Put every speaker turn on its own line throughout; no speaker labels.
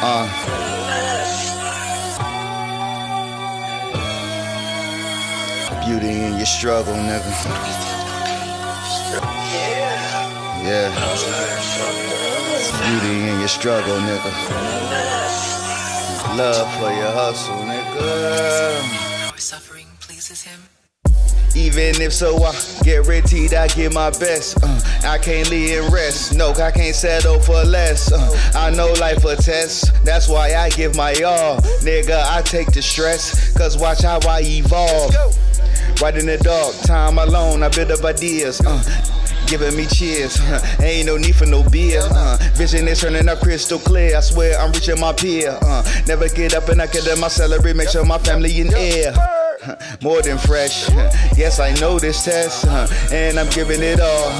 Uh. Beauty in your struggle, nigga. Yeah. Beauty in your struggle, nigga. Love for your hustle, nigga.
Our suffering pleases him.
Even if so, I guaranteed I give my best. Uh, I can't leave and rest. No, I can't settle for less. Uh, I know life a test. That's why I give my all. Nigga, I take the stress. Cause watch how I evolve. Right in the dark, time alone, I build up ideas. Uh, giving me cheers. Ain't no need for no beer. Uh, vision is turning up crystal clear. I swear I'm reaching my peer. Uh, never get up and I get my salary. Make sure my family in air. More than fresh. Yes, I know this test, and I'm giving it all.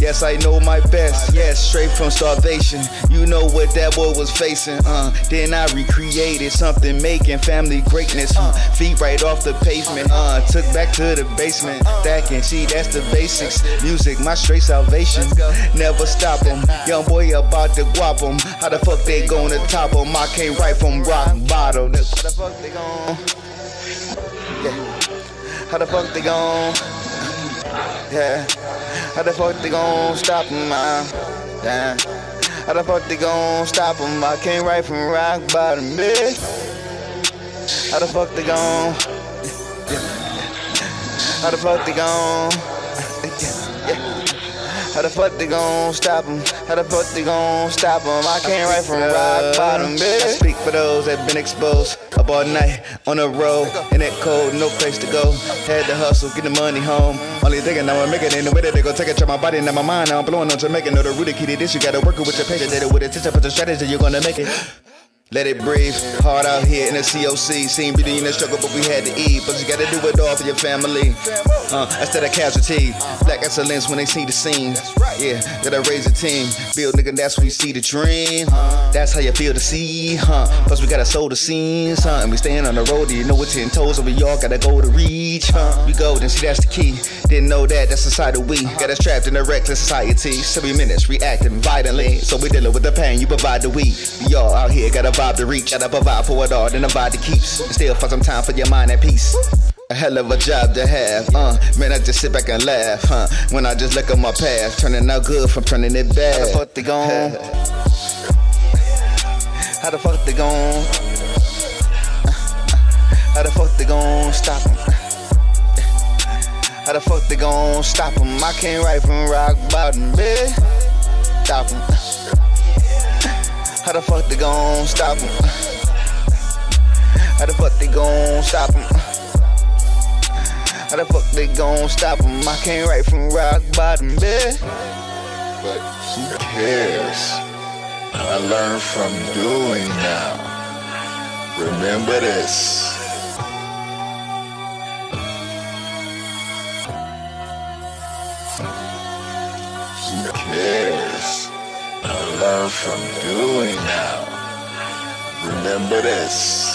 Yes, I know my best. Yes, straight from starvation. You know what that boy was facing. Then I recreated something, making family greatness. Feet right off the pavement. Uh, took back to the basement. Stacking, see, that's the basics. Music, my straight salvation. Never stop 'em. Young boy about to guap 'em. How the fuck they gonna top top 'em? I came right from rock bottom. The fuck they. How the fuck they gon' Yeah. How the fuck they gon' stop 'em, uh, man? Yeah. How the fuck they gon' stop 'em? I came right from rock bottom, bitch. How the fuck they gon' How the fuck they gon'. How the fuck they gon' stop 'em? How the fuck they gon' stop 'em? I can't write from rock bottom, bitch. I speak for those that been exposed. Up all night on the road, in that cold, no place to go. Had to hustle, get the money home. Only thinking I'm make it in the way that they gon' take it to my body and my mind. Now I'm blowing on Jamaica. Know the rooted to this. You gotta work it with your patience. Did it with attention, put the strategy, you're gonna make it. Let it breathe. Hard out here in the COC. Seen beauty in the struggle, but we had to eat. But you gotta do it all for your family. Uh, instead of casualty. Black excellence when they see the scene. Yeah, gotta raise a team. Build nigga, that's when you see the dream. That's how you feel to see, huh? Plus we gotta sow the scenes, huh? And we staying on the road, you know it's ten toes, and we all gotta go to reach, huh? We go, then see that's the key. Didn't know that, that's the side of we. Got us trapped in a reckless society. Seven minutes reacting violently. So we dealing with the pain, you provide the. We all out here got a vibe to reach, gotta provide for it all, then a vibe that keeps. And still find some time for your mind at peace. A hell of a job to have, uh. Man, I just sit back and laugh, huh? When I just look at my past, turning out good from turning it bad. How the fuck they gon' How the fuck they gon' How the fuck they gon' stop 'em? How the fuck they gon' stop 'em? I came right from rock bottom, bitch. Stop 'em. How the fuck they gon' stop 'em? How the fuck they gon' stop 'em? How the fuck they gon' stop 'em? I came right from rock bottom, bitch.
But who cares? I learned from doing now. Remember this. Who cares? From doing now. Remember this.